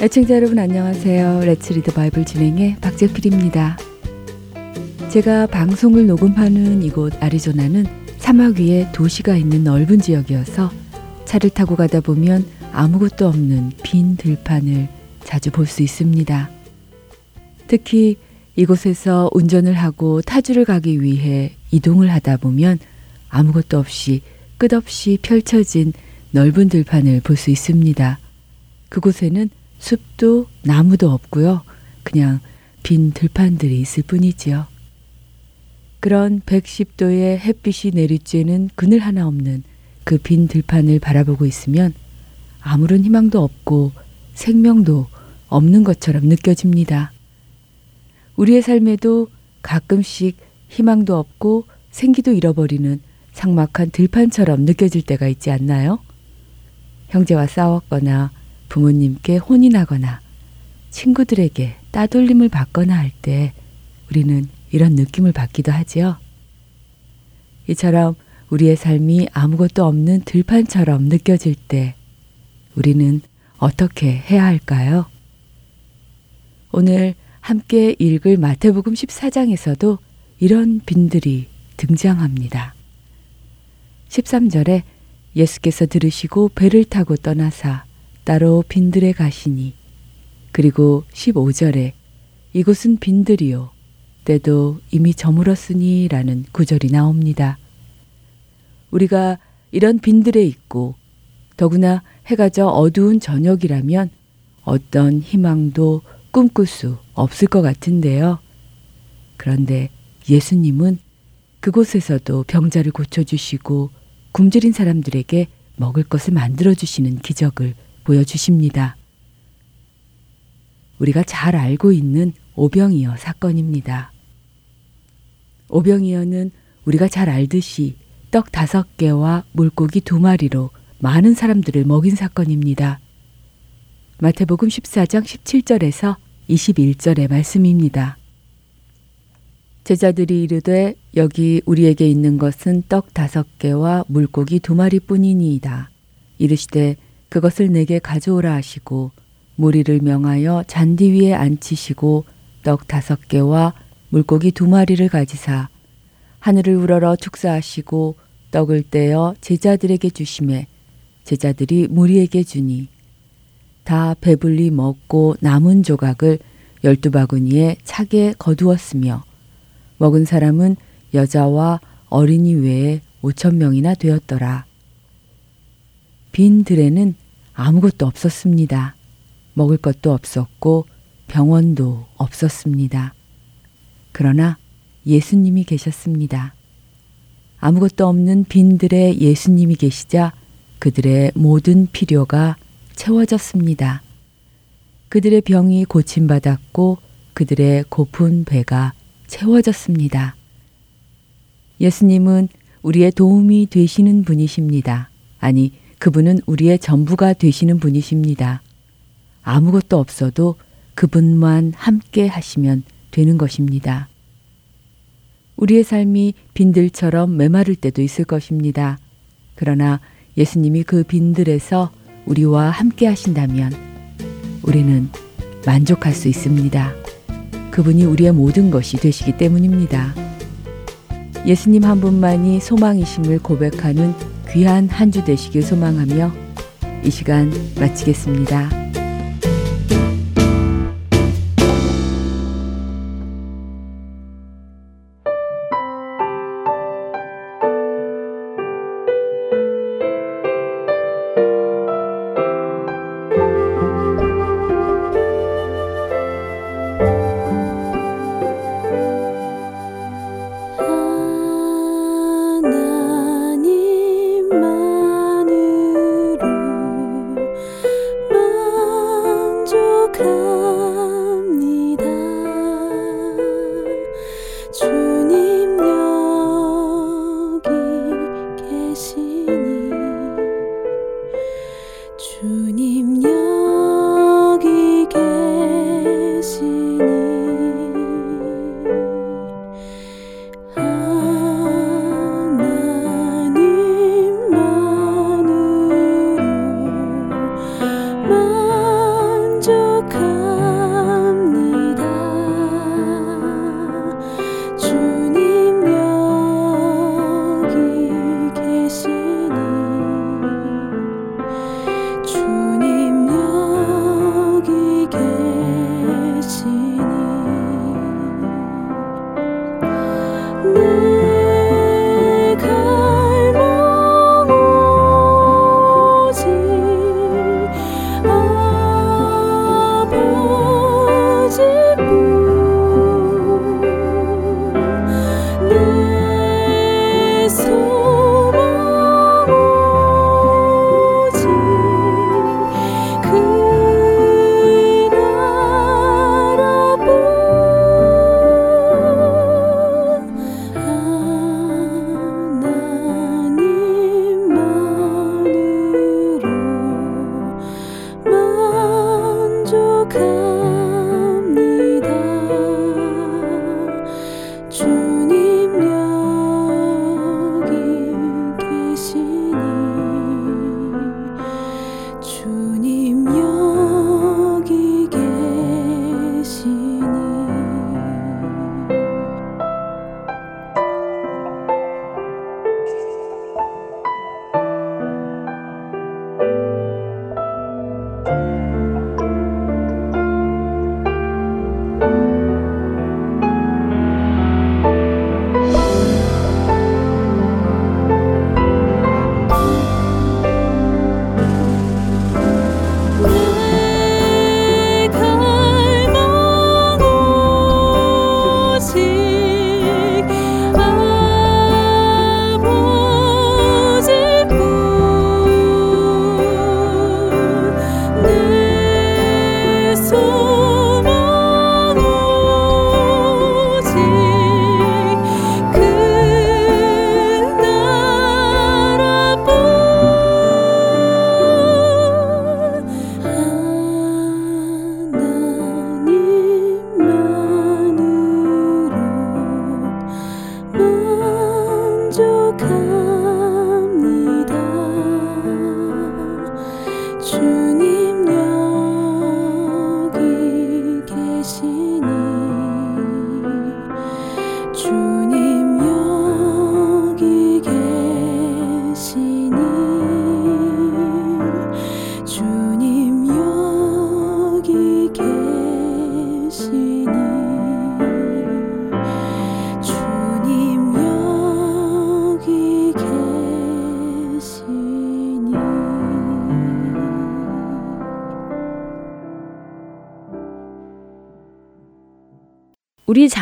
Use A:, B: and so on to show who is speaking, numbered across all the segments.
A: 애청자 여러분 안녕하세요. Let's Read the Bible 진행의 박재필입니다. 제가 방송을 녹음하는 이곳 아리조나는 사막 위에 도시가 있는 넓은 지역이어서 차를 타고 가다 보면 아무것도 없는 빈 들판을 자주 볼 수 있습니다. 특히 이곳에서 운전을 하고 타주를 가기 위해 이동을 하다 보면 아무것도 없이 끝없이 펼쳐진 넓은 들판을 볼 수 있습니다. 그곳에는 숲도 나무도 없고요. 그냥 빈 들판들이 있을 뿐이지요. 그런 110도의 햇빛이 내리쬐는 그늘 하나 없는 그 빈 들판을 바라보고 있으면 아무런 희망도 없고 생명도 없는 것처럼 느껴집니다. 우리의 삶에도 가끔씩 희망도 없고 생기도 잃어버리는 상막한 들판처럼 느껴질 때가 있지 않나요? 형제와 싸웠거나 부모님께 혼이 나거나 친구들에게 따돌림을 받거나 할 때 우리는 이런 느낌을 받기도 하지요. 이처럼 우리의 삶이 아무것도 없는 들판처럼 느껴질 때 우리는 어떻게 해야 할까요? 오늘 함께 읽을 마태복음 14장에서도 이런 빈들이 등장합니다. 13절에 예수께서 들으시고 배를 타고 떠나사 따로 빈들에 가시니 그리고 15절에 이곳은 빈들이요 때도 이미 저물었으니 라는 구절이 나옵니다. 우리가 이런 빈들에 있고 더구나 해가 져 어두운 저녁이라면 어떤 희망도 꿈꿀 수 없을 것 같은데요. 그런데 예수님은 그곳에서도 병자를 고쳐주시고 굶주린 사람들에게 먹을 것을 만들어 주시는 기적을 보여주십니다. 우리가 잘 알고 있는 오병이어 사건입니다. 오병이어는 우리가 잘 알듯이 떡 다섯 개와 물고기 두 마리로 많은 사람들을 먹인 사건입니다. 마태복음 14장 17절에서 21절의 말씀입니다. 제자들이 이르되 여기 우리에게 있는 것은 떡 다섯 개와 물고기 두 마리뿐이니이다. 이르시되 그것을 내게 가져오라 하시고 무리를 명하여 잔디 위에 앉히시고 떡 다섯 개와 물고기 두 마리를 가지사 하늘을 우러러 축사하시고 떡을 떼어 제자들에게 주심에 제자들이 무리에게 주니 다 배불리 먹고 남은 조각을 열두 바구니에 차게 거두었으며 먹은 사람은 여자와 어린이 외에 오천 명이나 되었더라. 빈 들에는 아무것도 없었습니다. 먹을 것도 없었고 병원도 없었습니다. 그러나 예수님이 계셨습니다. 아무것도 없는 빈들에 예수님이 계시자 그들의 모든 필요가 채워졌습니다. 그들의 병이 고침받았고 그들의 고픈 배가 채워졌습니다. 예수님은 우리의 도움이 되시는 분이십니다. 아니, 그분은 우리의 전부가 되시는 분이십니다. 아무것도 없어도 그분만 함께 하시면 되는 것입니다. 우리의 삶이 빈들처럼 메마를 때도 있을 것입니다. 그러나 예수님이 그 빈들에서 우리와 함께 하신다면 우리는 만족할 수 있습니다. 그분이 우리의 모든 것이 되시기 때문입니다. 예수님 한 분만이 소망이심을 고백하는 귀한 한 주 되시길 소망하며 이 시간 마치겠습니다.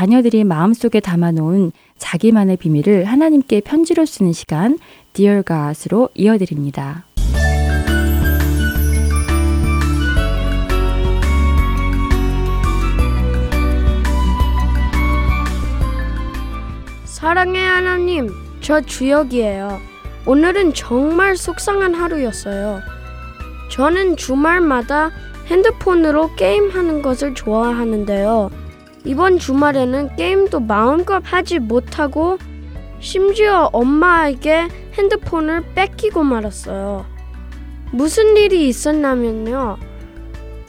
B: 자녀들이 마음속에 담아놓은 자기만의 비밀을 하나님께 편지로 쓰는 시간 Dear God으로 이어드립니다.
C: 사랑의 하나님, 저 주혁이에요. 오늘은 정말 속상한 하루였어요. 저는 주말마다 핸드폰으로 게임하는 것을 좋아하는데요. 이번 주말에는 게임도 마음껏 하지 못하고 심지어 엄마에게 핸드폰을 뺏기고 말았어요. 무슨 일이 있었냐면요.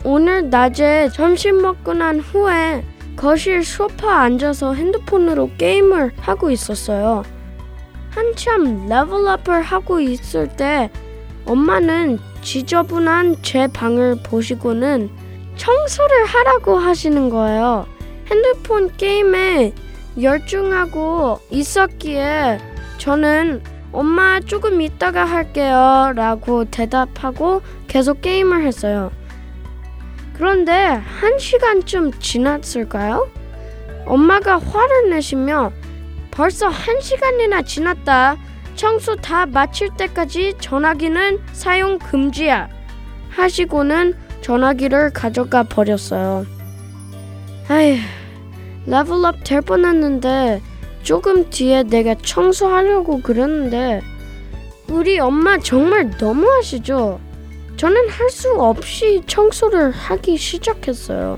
C: 오늘 낮에 점심 먹고 난 후에 거실 소파 앉아서 핸드폰으로 게임을 하고 있었어요. 한참 레벨업을 하고 있을 때 엄마는 지저분한 제 방을 보시고는 청소를 하라고 하시는 거예요. 핸드폰 게임에 열중하고 있었기에 저는 엄마 조금 이따가 할게요 라고 대답하고 계속 게임을 했어요. 그런데 한 시간쯤 지났을까요? 엄마가 화를 내시며 벌써 한 시간이나 지났다. 청소 다 마칠 때까지 전화기는 사용 금지야. 하시고는 전화기를 가져가 버렸어요. 아휴, 레벨업 될 뻔했는데 조금 뒤에 내가 청소하려고 그랬는데 우리 엄마 정말 너무하시죠? 저는 할 수 없이 청소를 하기 시작했어요.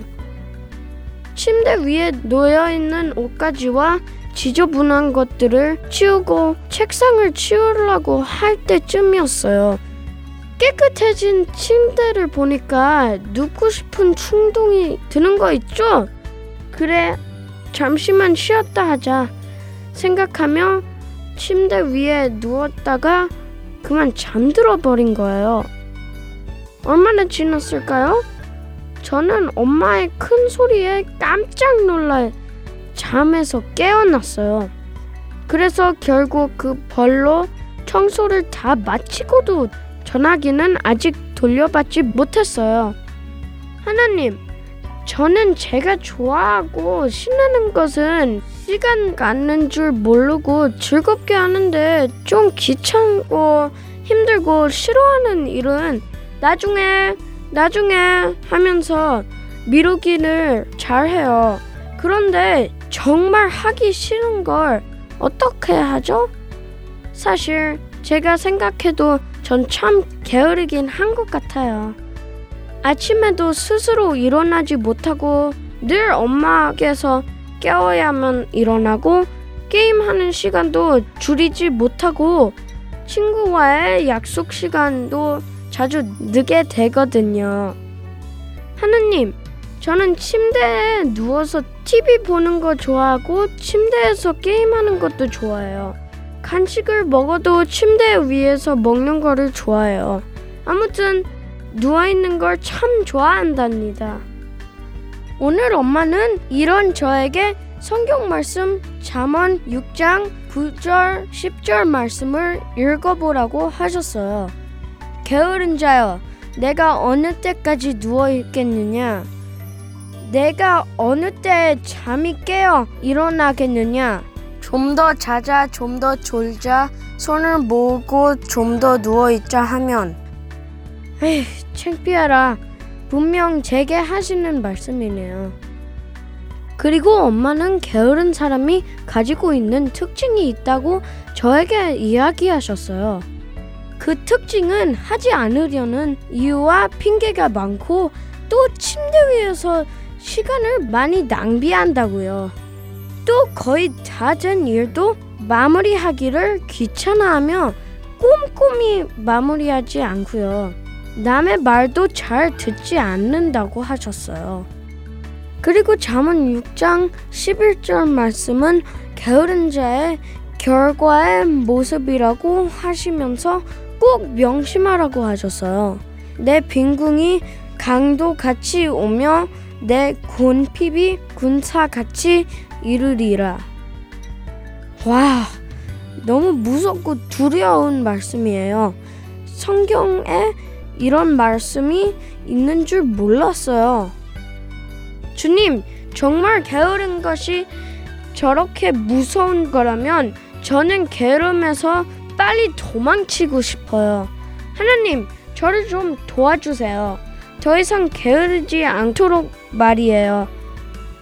C: 침대 위에 놓여 있는 옷가지와 지저분한 것들을 치우고 책상을 치우려고 할 때쯤이었어요. 깨끗해진 침대를 보니까 눕고 싶은 충동이 드는 거 있죠? 그래, 잠시만 쉬었다 하자. 생각하며 침대 위에 누웠다가 그만 잠들어 버린 거예요. 얼마나 지났을까요? 저는 엄마의 큰 소리에 깜짝 놀라 잠에서 깨어났어요. 그래서 결국 그 벌로 청소를 다 마치고도 전화기는 아직 돌려받지 못했어요. 하나님, 저는 제가 좋아하고 신나는 것은 시간 갖는 줄 모르고 즐겁게 하는데 좀 귀찮고 힘들고 싫어하는 일은 나중에 나중에 하면서 미루기를 잘해요. 그런데 정말 하기 싫은 걸 어떻게 하죠? 사실 제가 생각해도 전 참 게으르긴 한 것 같아요. 아침에도 스스로 일어나지 못하고 늘 엄마께서 깨워야만 일어나고 게임하는 시간도 줄이지 못하고 친구와의 약속 시간도 자주 늦게 되거든요. 하느님, 저는 침대에 누워서 TV 보는 거 좋아하고 침대에서 게임하는 것도 좋아해요. 간식을 먹어도 침대 위에서 먹는 거를 좋아해요. 아무튼 누워있는 걸 참 좋아한답니다. 오늘 엄마는 이런 저에게 성경 말씀 잠언 6장 9절 10절 말씀을 읽어보라고 하셨어요. 게으른 자여 내가 어느 때까지 누워 있겠느냐 내가 어느 때 잠이 깨어 일어나겠느냐 좀 더 자자 좀 더 졸자 손을 모으고 좀 더 누워 있자 하면 에휴 창피하라 분명 제게 하시는 말씀이네요. 그리고 엄마는 게으른 사람이 가지고 있는 특징이 있다고 저에게 이야기하셨어요. 그 특징은 하지 않으려는 이유와 핑계가 많고 또 침대 위에서 시간을 많이 낭비한다고요. 또 거의 다 된 일도 마무리하기를 귀찮아하며 꼼꼼히 마무리하지 않고요. 남의 말도 잘 듣지 않는다고 하셨어요. 그리고 잠언 6장 11절 말씀은 게으른 자의 결과의 모습이라고 하시면서 꼭 명심하라고 하셨어요. 내 빈궁이 강도 같이 오며 내 곤핍이 군사 같이 이르리라. 와, 너무 무섭고 두려운 말씀이에요. 성경에 이런 말씀이 있는 줄 몰랐어요. 주님, 정말 게으른 것이 저렇게 무서운 거라면 저는 게으름에서 빨리 도망치고 싶어요. 하나님, 저를 좀 도와주세요. 더 이상 게으르지 않도록 말이에요.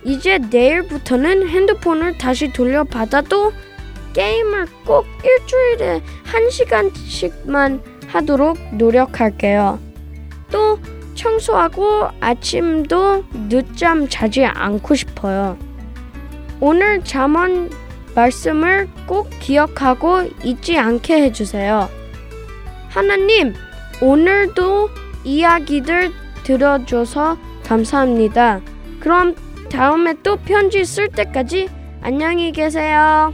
C: 이제 내일부터는 핸드폰을 다시 돌려받아도 게임을 꼭 일주일에 한 시간씩만 하도록 노력할게요. 또 청소하고 아침도 늦잠 자지 않고 싶어요. 오늘 잠언 말씀을 꼭 기억하고 잊지 않게 해주세요. 하나님, 오늘도 이야기들 들어줘서 감사합니다. 그럼 다음에 또 편지 쓸 때까지 안녕히 계세요.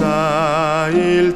D: 할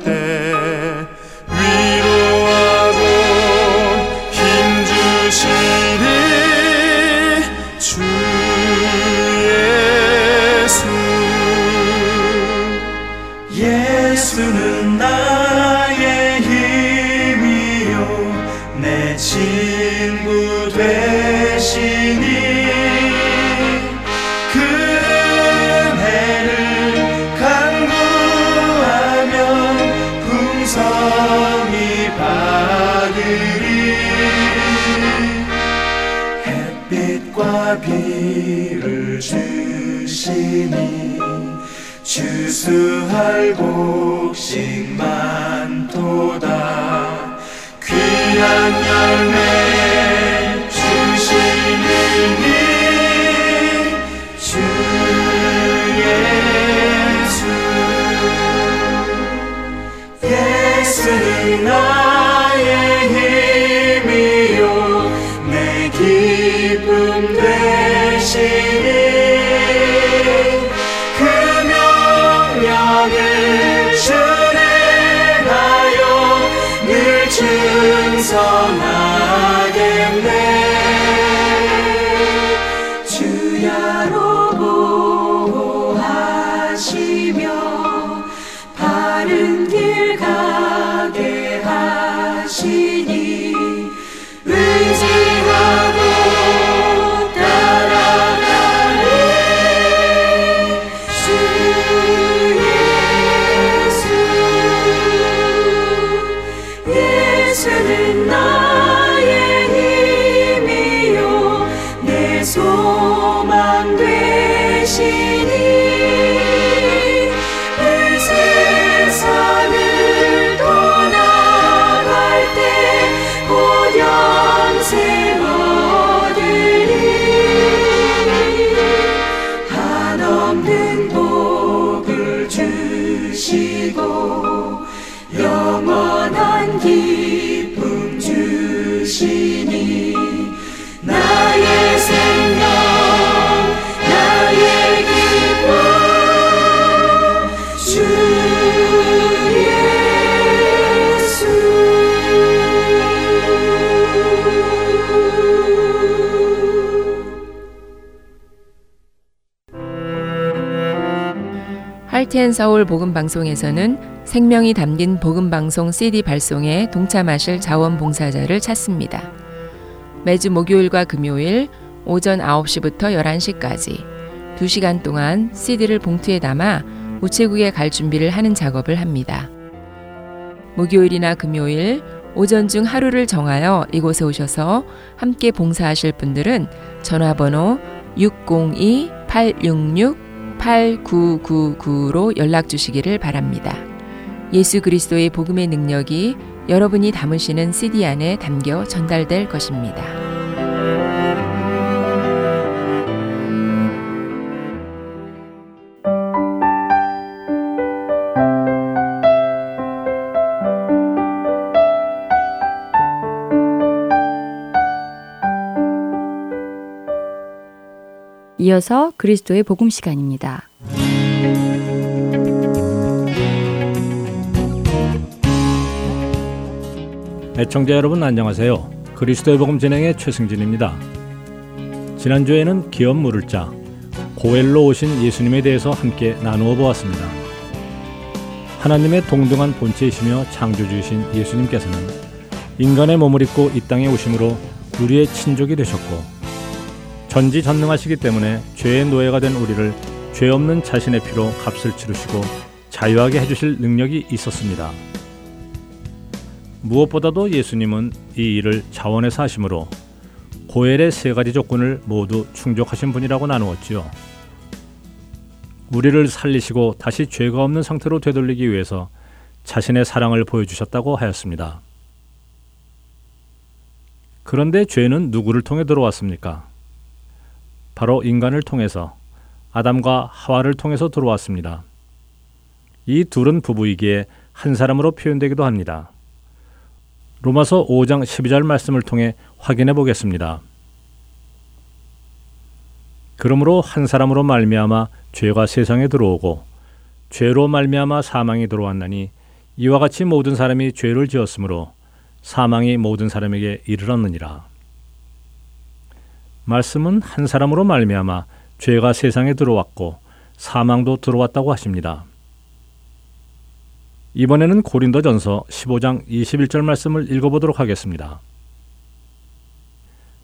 E: 할티엔 서울 복음 방송에서는 생명이 담긴 복음 방송 CD 발송에 동참하실 자원봉사자를 찾습니다. 매주 목요일과 금요일 오전 9시부터 11시까지 2시간 동안 CD를 봉투에 담아 우체국에 갈 준비를 하는 작업을 합니다. 목요일이나 금요일 오전 중 하루를 정하여 이곳에 오셔서 함께 봉사하실 분들은 전화번호 602-866 8999로 연락 주시기를 바랍니다. 예수 그리스도의 복음의 능력이 여러분이 담으시는 CD 안에 담겨 전달될 것입니다.
B: 이어서 그리스도의 복음 시간입니다.
F: 애청자 여러분 안녕하세요. 그리스도의 복음 진행의 최승진입니다. 지난주에는 기업 물을 자 고엘로 오신 예수님에 대해서 함께 나누어 보았습니다. 하나님의 동등한 본체이시며 창조주이신 예수님께서는 인간의 몸을 입고 이 땅에 오심으로 우리의 친족이 되셨고 전지전능하시기 때문에 죄의 노예가 된 우리를 죄 없는 자신의 피로 값을 치르시고 자유하게 해주실 능력이 있었습니다. 무엇보다도 예수님은 이 일을 자원해서 하심으로 고엘의 세 가지 조건을 모두 충족하신 분이라고 나누었지요. 우리를 살리시고 다시 죄가 없는 상태로 되돌리기 위해서 자신의 사랑을 보여주셨다고 하였습니다. 그런데 죄는 누구를 통해 들어왔습니까? 바로 인간을 통해서 아담과 하와를 통해서 들어왔습니다. 이 둘은 부부이기에 한 사람으로 표현되기도 합니다. 로마서 5장 12절 말씀을 통해 확인해 보겠습니다. 그러므로 한 사람으로 말미암아 죄가 세상에 들어오고 죄로 말미암아 사망이 들어왔나니 이와 같이 모든 사람이 죄를 지었으므로 사망이 모든 사람에게 이르렀느니라. 말씀은 한 사람으로 말미암아 죄가 세상에 들어왔고 사망도 들어왔다고 하십니다. 이번에는 고린도전서 15장 21절 말씀을 읽어보도록 하겠습니다.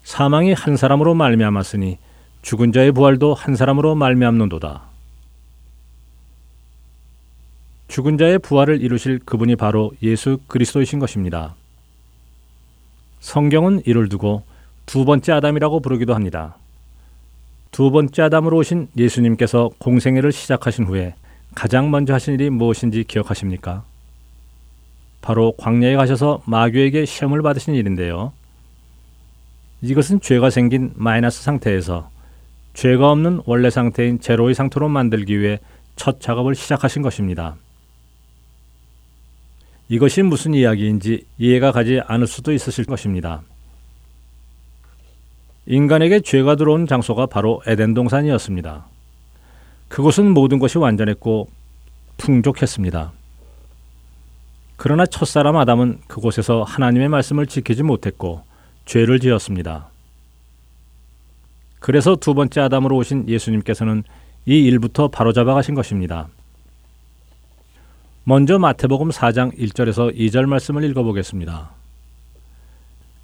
F: 사망이 한 사람으로 말미암았으니 죽은 자의 부활도 한 사람으로 말미암는도다. 죽은 자의 부활을 이루실 그분이 바로 예수 그리스도이신 것입니다. 성경은 이를 두고 두 번째 아담이라고 부르기도 합니다. 두 번째 아담으로 오신 예수님께서 공생애를 시작하신 후에 가장 먼저 하신 일이 무엇인지 기억하십니까? 바로 광야에 가셔서 마귀에게 시험을 받으신 일인데요. 이것은 죄가 생긴 마이너스 상태에서 죄가 없는 원래 상태인 제로의 상태로 만들기 위해 첫 작업을 시작하신 것입니다. 이것이 무슨 이야기인지 이해가 가지 않을 수도 있으실 것입니다. 인간에게 죄가 들어온 장소가 바로 에덴 동산이었습니다. 그곳은 모든 것이 완전했고 풍족했습니다. 그러나 첫사람 아담은 그곳에서 하나님의 말씀을 지키지 못했고 죄를 지었습니다. 그래서 두 번째 아담으로 오신 예수님께서는 이 일부터 바로잡아 가신 것입니다. 먼저 마태복음 4장 1절에서 2절 말씀을 읽어보겠습니다.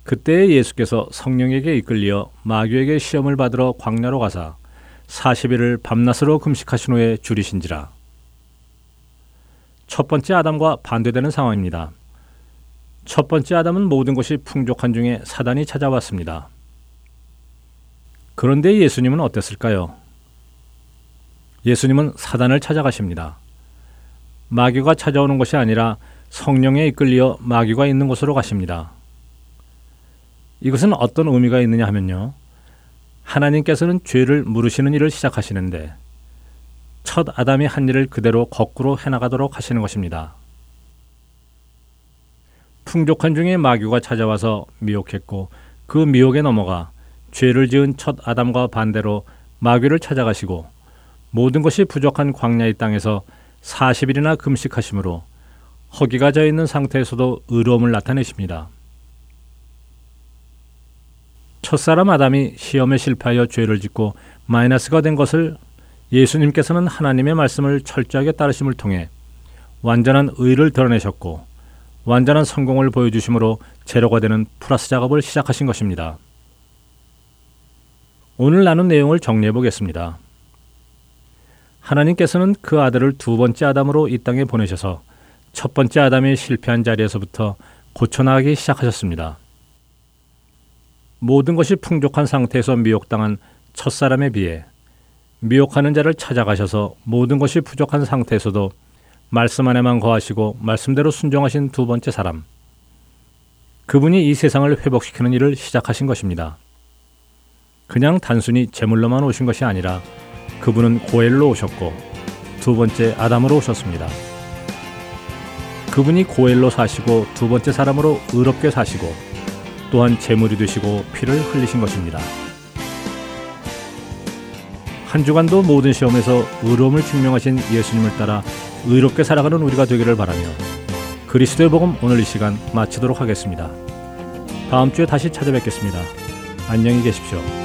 F: 그때 예수께서 성령에게 이끌리어 마귀에게 시험을 받으러 광야로 가사 40일을 밤낮으로 금식하신 후에 줄이신지라. 첫 번째 아담과 반대되는 상황입니다. 첫 번째 아담은 모든 것이 풍족한 중에 사단이 찾아왔습니다. 그런데 예수님은 어땠을까요? 예수님은 사단을 찾아가십니다. 마귀가 찾아오는 것이 아니라 성령에 이끌려 마귀가 있는 곳으로 가십니다. 이것은 어떤 의미가 있느냐 하면요. 하나님께서는 죄를 물으시는 일을 시작하시는데 첫 아담이 한 일을 그대로 거꾸로 해나가도록 하시는 것입니다. 풍족한 중에 마귀가 찾아와서 미혹했고 그 미혹에 넘어가 죄를 지은 첫 아담과 반대로 마귀를 찾아가시고 모든 것이 부족한 광야의 땅에서 40일이나 금식하심으로 허기가 져 있는 상태에서도 의로움을 나타내십니다. 첫사람 아담이 시험에 실패하여 죄를 짓고 마이너스가 된 것을 예수님께서는 하나님의 말씀을 철저하게 따르심을 통해 완전한 의를 드러내셨고 완전한 성공을 보여주심으로 제로가 되는 플러스 작업을 시작하신 것입니다. 오늘 나눈 내용을 정리해 보겠습니다. 하나님께서는 그 아들을 두 번째 아담으로 이 땅에 보내셔서 첫 번째 아담이 실패한 자리에서부터 고쳐나가기 시작하셨습니다. 모든 것이 풍족한 상태에서 미혹당한 첫사람에 비해 미혹하는 자를 찾아가셔서 모든 것이 부족한 상태에서도 말씀 안에만 거하시고 말씀대로 순종하신 두 번째 사람. 그분이 이 세상을 회복시키는 일을 시작하신 것입니다. 그냥 단순히 제물로만 오신 것이 아니라 그분은 고엘로 오셨고 두 번째 아담으로 오셨습니다. 그분이 고엘로 사시고 두 번째 사람으로 의롭게 사시고 또한 재물이 되시고 피를 흘리신 것입니다. 한 주간도 모든 시험에서 의로움을 증명하신 예수님을 따라 의롭게 살아가는 우리가 되기를 바라며 그리스도의 복음 오늘 이 시간 마치도록 하겠습니다. 다음 주에 다시 찾아뵙겠습니다. 안녕히 계십시오.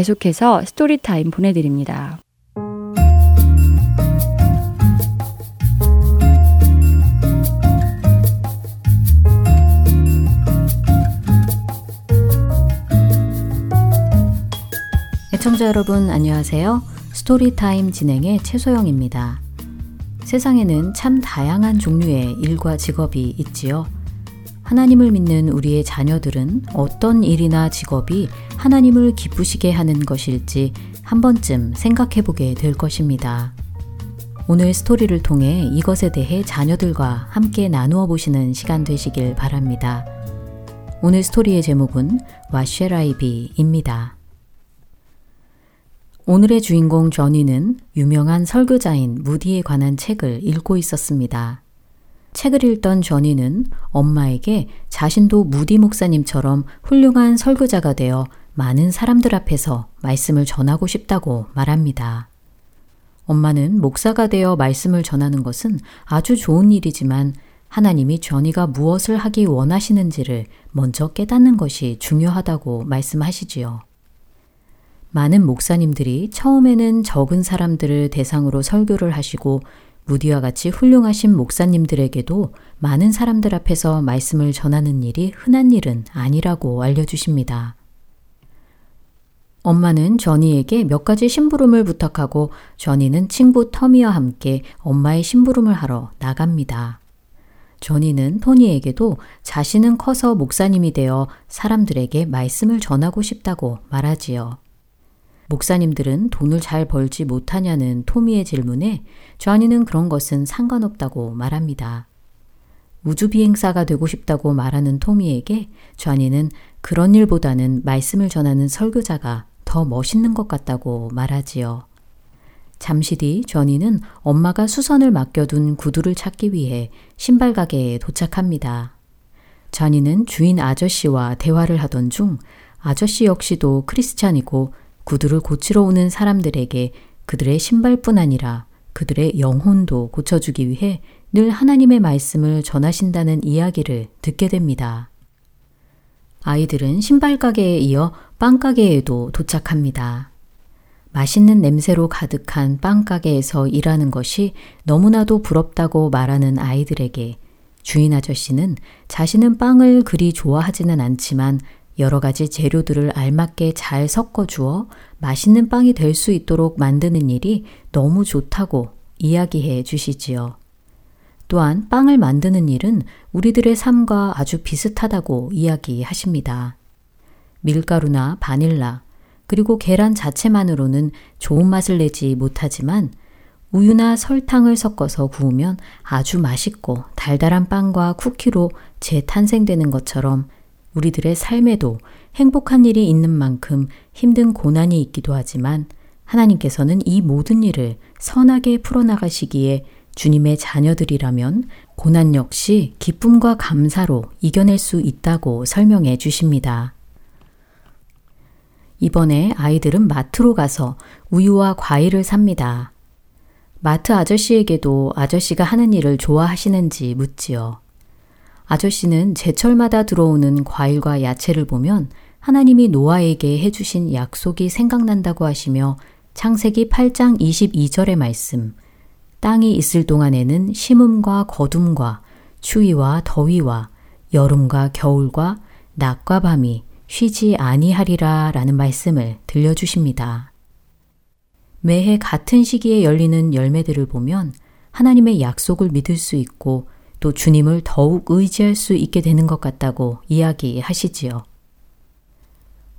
G: 계속해서 Story Time 보내드립니다.
H: 네, 애청자 여러분 안녕하세요. Story Time 진행의 최소영입니다. 세상에는 참 다양한 종류의 일과 직업이 있지요. 하나님을 믿는 우리의 자녀들은 어떤 일이나 직업이 하나님을 기쁘시게 하는 것일지 한 번쯤 생각해 보게 될 것입니다. 오늘 스토리를 통해 이것에 대해 자녀들과 함께 나누어 보시는 시간 되시길 바랍니다. 오늘 스토리의 제목은 와쉐라이비입니다. 오늘의 주인공 저니는 유명한 설교자인 무디에 관한 책을 읽고 있었습니다. 책을 읽던 저니는 엄마에게 자신도 무디 목사님처럼 훌륭한 설교자가 되어 많은 사람들 앞에서 말씀을 전하고 싶다고 말합니다. 엄마는 목사가 되어 말씀을 전하는 것은 아주 좋은 일이지만 하나님이 저니가 무엇을 하기 원하시는지를 먼저 깨닫는 것이 중요하다고 말씀하시지요. 많은 목사님들이 처음에는 적은 사람들을 대상으로 설교를 하시고 무디와 같이 훌륭하신 목사님들에게도 많은 사람들 앞에서 말씀을 전하는 일이 흔한 일은 아니라고 알려주십니다. 엄마는 저니에게 몇 가지 심부름을 부탁하고 저니는 친구 터미와 함께 엄마의 심부름을 하러 나갑니다. 저니는 토니에게도 자신은 커서 목사님이 되어 사람들에게 말씀을 전하고 싶다고 말하지요. 목사님들은 돈을 잘 벌지 못하냐는 토미의 질문에 쟈니는 그런 것은 상관없다고 말합니다. 우주비행사가 되고 싶다고 말하는 토미에게 쟈니는 그런 일보다는 말씀을 전하는 설교자가 더 멋있는 것 같다고 말하지요. 잠시 뒤 쟈니는 엄마가 수선을 맡겨둔 구두를 찾기 위해 신발 가게에 도착합니다. 쟈니는 주인 아저씨와 대화를 하던 중 아저씨 역시도 크리스찬이고 구두를 고치러 오는 사람들에게 그들의 신발뿐 아니라 그들의 영혼도 고쳐주기 위해 늘 하나님의 말씀을 전하신다는 이야기를 듣게 됩니다. 아이들은 신발 가게에 이어 빵 가게에도 도착합니다. 맛있는 냄새로 가득한 빵 가게에서 일하는 것이 너무나도 부럽다고 말하는 아이들에게 주인 아저씨는 자신은 빵을 그리 좋아하지는 않지만 여러 가지 재료들을 알맞게 잘 섞어 주어 맛있는 빵이 될 수 있도록 만드는 일이 너무 좋다고 이야기해 주시지요. 또한 빵을 만드는 일은 우리들의 삶과 아주 비슷하다고 이야기하십니다. 밀가루나 바닐라, 그리고 계란 자체만으로는 좋은 맛을 내지 못하지만 우유나 설탕을 섞어서 구우면 아주 맛있고 달달한 빵과 쿠키로 재탄생되는 것처럼 우리들의 삶에도 행복한 일이 있는 만큼 힘든 고난이 있기도 하지만 하나님께서는 이 모든 일을 선하게 풀어나가시기에 주님의 자녀들이라면 고난 역시 기쁨과 감사로 이겨낼 수 있다고 설명해 주십니다. 이번에 아이들은 마트로 가서 우유와 과일을 삽니다. 마트 아저씨에게도 아저씨가 하는 일을 좋아하시는지 묻지요. 아저씨는 제철마다 들어오는 과일과 야채를 보면 하나님이 노아에게 해주신 약속이 생각난다고 하시며 창세기 8장 22절의 말씀, 땅이 있을 동안에는 심음과 거둠과 추위와 더위와 여름과 겨울과 낮과 밤이 쉬지 아니하리라 라는 말씀을 들려주십니다. 매해 같은 시기에 열리는 열매들을 보면 하나님의 약속을 믿을 수 있고 또 주님을 더욱 의지할 수 있게 되는 것 같다고 이야기하시지요.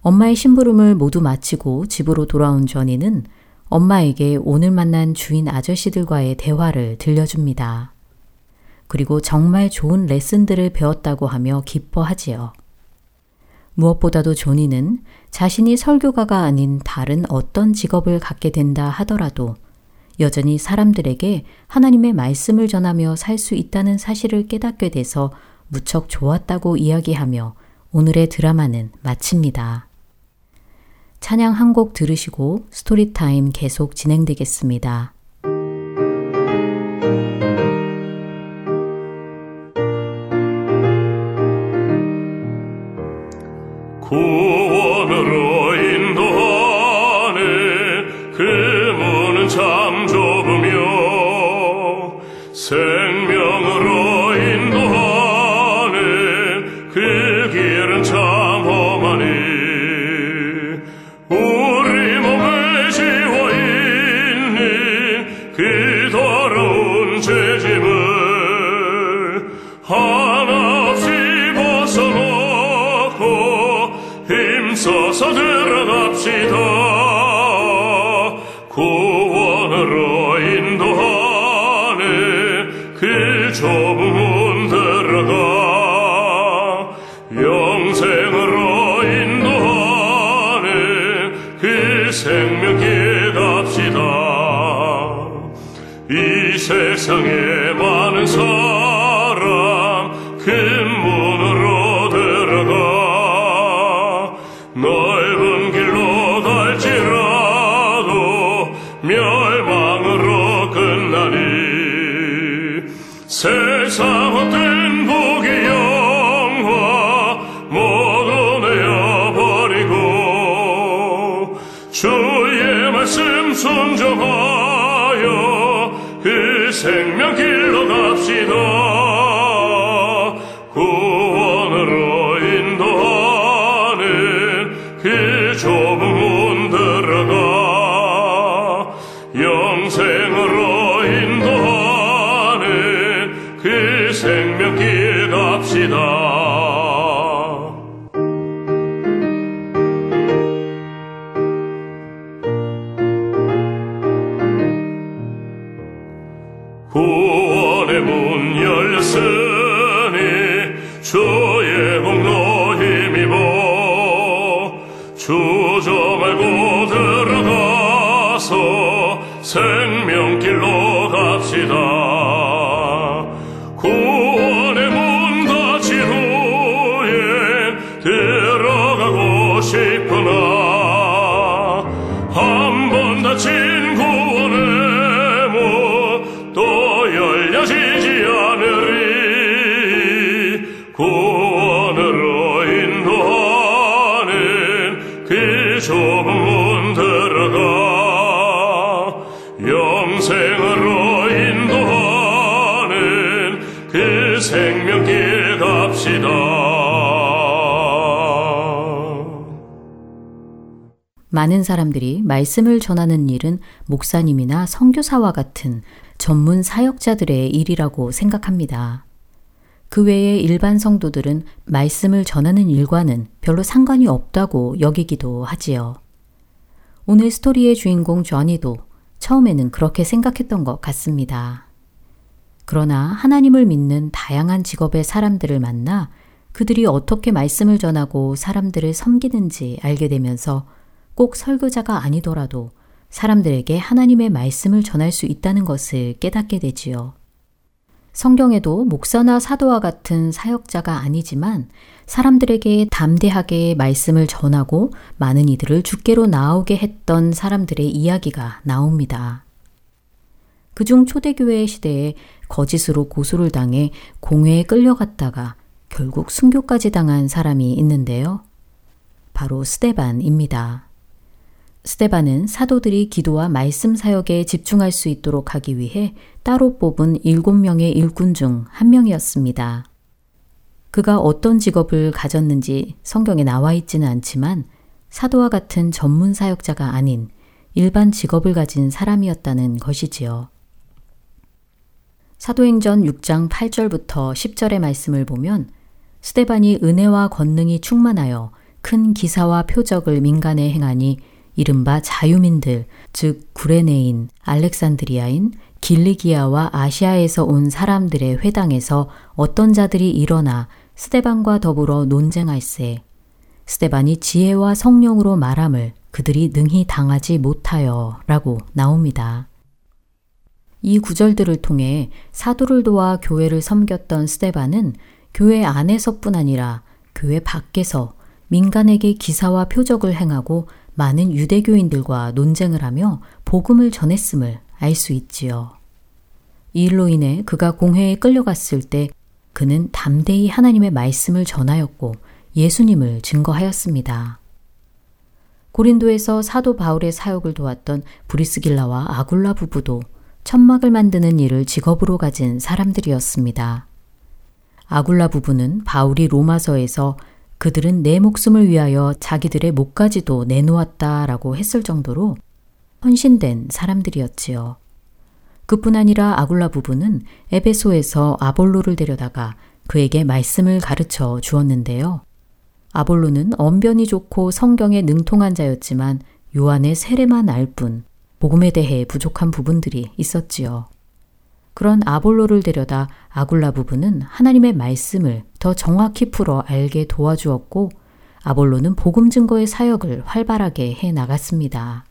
H: 엄마의 심부름을 모두 마치고 집으로 돌아온 전이는 엄마에게 오늘 만난 주인 아저씨들과의 대화를 들려줍니다. 그리고 정말 좋은 레슨들을 배웠다고 하며 기뻐하지요. 무엇보다도 조니는 자신이 설교가가 아닌 다른 어떤 직업을 갖게 된다 하더라도 여전히 사람들에게 하나님의 말씀을 전하며 살 수 있다는 사실을 깨닫게 돼서 무척 좋았다고 이야기하며 오늘의 드라마는 마칩니다. 찬양 한 곡 들으시고 스토리타임 계속 진행되겠습니다.
I: 순종하여 그 생명 길로 갑시다 갑시다
H: 많은 사람들이 말씀을 전하는 일은 목사님이나 선교사와 같은 전문 사역자들의 일이라고 생각합니다. 그 외에 일반 성도들은 말씀을 전하는 일과는 별로 상관이 없다고 여기기도 하지요. 오늘 스토리의 주인공 쟈니도 처음에는 그렇게 생각했던 것 같습니다. 그러나 하나님을 믿는 다양한 직업의 사람들을 만나 그들이 어떻게 말씀을 전하고 사람들을 섬기는지 알게 되면서 꼭 설교자가 아니더라도 사람들에게 하나님의 말씀을 전할 수 있다는 것을 깨닫게 되지요. 성경에도 목사나 사도와 같은 사역자가 아니지만 사람들에게 담대하게 말씀을 전하고 많은 이들을 주께로 나오게 했던 사람들의 이야기가 나옵니다. 그중 초대교회 시대에 거짓으로 고소를 당해 공회에 끌려갔다가 결국 순교까지 당한 사람이 있는데요. 바로 스테반입니다. 스테반은 사도들이 기도와 말씀 사역에 집중할 수 있도록 하기 위해 따로 뽑은 일곱 명의 일꾼 중 한 명이었습니다. 그가 어떤 직업을 가졌는지 성경에 나와 있지는 않지만 사도와 같은 전문 사역자가 아닌 일반 직업을 가진 사람이었다는 것이지요. 사도행전 6장 8절부터 10절의 말씀을 보면 스테반이 은혜와 권능이 충만하여 큰 기사와 표적을 민간에 행하니 이른바 자유민들, 즉 구레네인, 알렉산드리아인, 길리기아와 아시아에서 온 사람들의 회당에서 어떤 자들이 일어나 스테반과 더불어 논쟁할세. 스테반이 지혜와 성령으로 말함을 그들이 능히 당하지 못하여 라고 나옵니다. 이 구절들을 통해 사도를 도와 교회를 섬겼던 스테반은 교회 안에서뿐 아니라 교회 밖에서 민간에게 기사와 표적을 행하고 많은 유대교인들과 논쟁을 하며 복음을 전했음을 알 수 있지요. 이 일로 인해 그가 공회에 끌려갔을 때 그는 담대히 하나님의 말씀을 전하였고 예수님을 증거하였습니다. 고린도에서 사도 바울의 사역을 도왔던 브리스길라와 아굴라 부부도 천막을 만드는 일을 직업으로 가진 사람들이었습니다. 아굴라 부부는 바울이 로마서에서 그들은 내 목숨을 위하여 자기들의 목까지도 내놓았다라고 했을 정도로 헌신된 사람들이었지요. 그뿐 아니라 아굴라 부부는 에베소에서 아볼로를 데려다가 그에게 말씀을 가르쳐 주었는데요. 아볼로는 언변이 좋고 성경에 능통한 자였지만 요한의 세례만 알 뿐 복음에 대해 부족한 부분들이 있었지요. 그런 아볼로를 데려다 아굴라 부부는 하나님의 말씀을 더 정확히 풀어 알게 도와주었고 아볼로는 복음 증거의 사역을 활발하게 해 나갔습니다.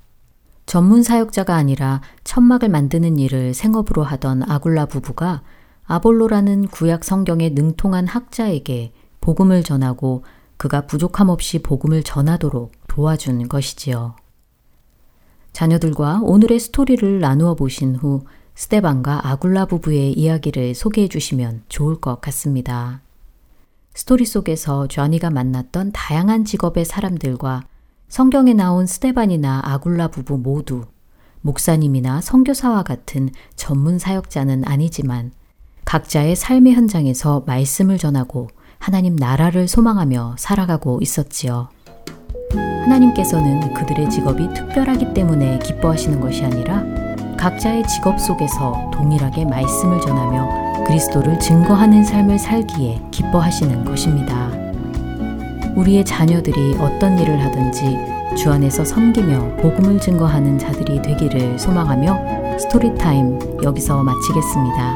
H: 전문 사역자가 아니라 천막을 만드는 일을 생업으로 하던 아굴라 부부가 아볼로라는 구약 성경에 능통한 학자에게 복음을 전하고 그가 부족함 없이 복음을 전하도록 도와준 것이지요. 자녀들과 오늘의 스토리를 나누어 보신 후 스테반과 아굴라 부부의 이야기를 소개해 주시면 좋을 것 같습니다. 스토리 속에서 쟈니가 만났던 다양한 직업의 사람들과 성경에 나온 스테반이나 아굴라 부부 모두 목사님이나 선교사와 같은 전문 사역자는 아니지만 각자의 삶의 현장에서 말씀을 전하고 하나님 나라를 소망하며 살아가고 있었지요. 하나님께서는 그들의 직업이 특별하기 때문에 기뻐하시는 것이 아니라 각자의 직업 속에서 동일하게 말씀을 전하며 그리스도를 증거하는 삶을 살기에 기뻐하시는 것입니다. 우리의 자녀들이 어떤 일을 하든지 주 안에서 섬기며 복음을 증거하는 자들이 되기를 소망하며 Story Time 여기서 마치겠습니다.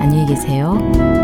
H: 안녕히 계세요.